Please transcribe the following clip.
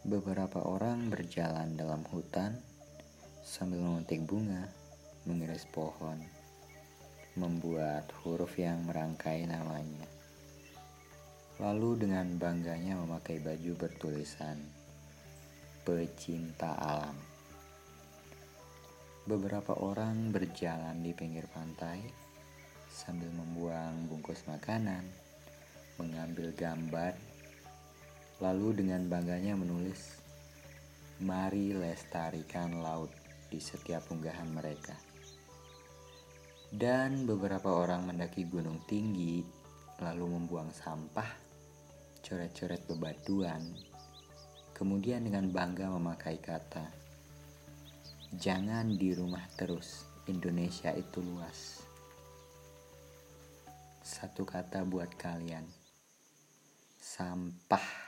Beberapa orang berjalan dalam hutan sambil memetik bunga, mengiris pohon, membuat huruf yang merangkai namanya. Lalu dengan bangganya memakai baju bertulisan pecinta alam. Beberapa orang berjalan di pinggir pantai sambil membuang bungkus makanan, mengambil gambar Lalu dengan bangganya menulis, "Mari lestarikan laut" di setiap unggahan mereka. Dan beberapa orang mendaki gunung tinggi, lalu membuang sampah, coret-coret bebatuan, kemudian dengan bangga memakai kata, "Jangan di rumah terus, Indonesia itu luas." Satu kata buat kalian, sampah.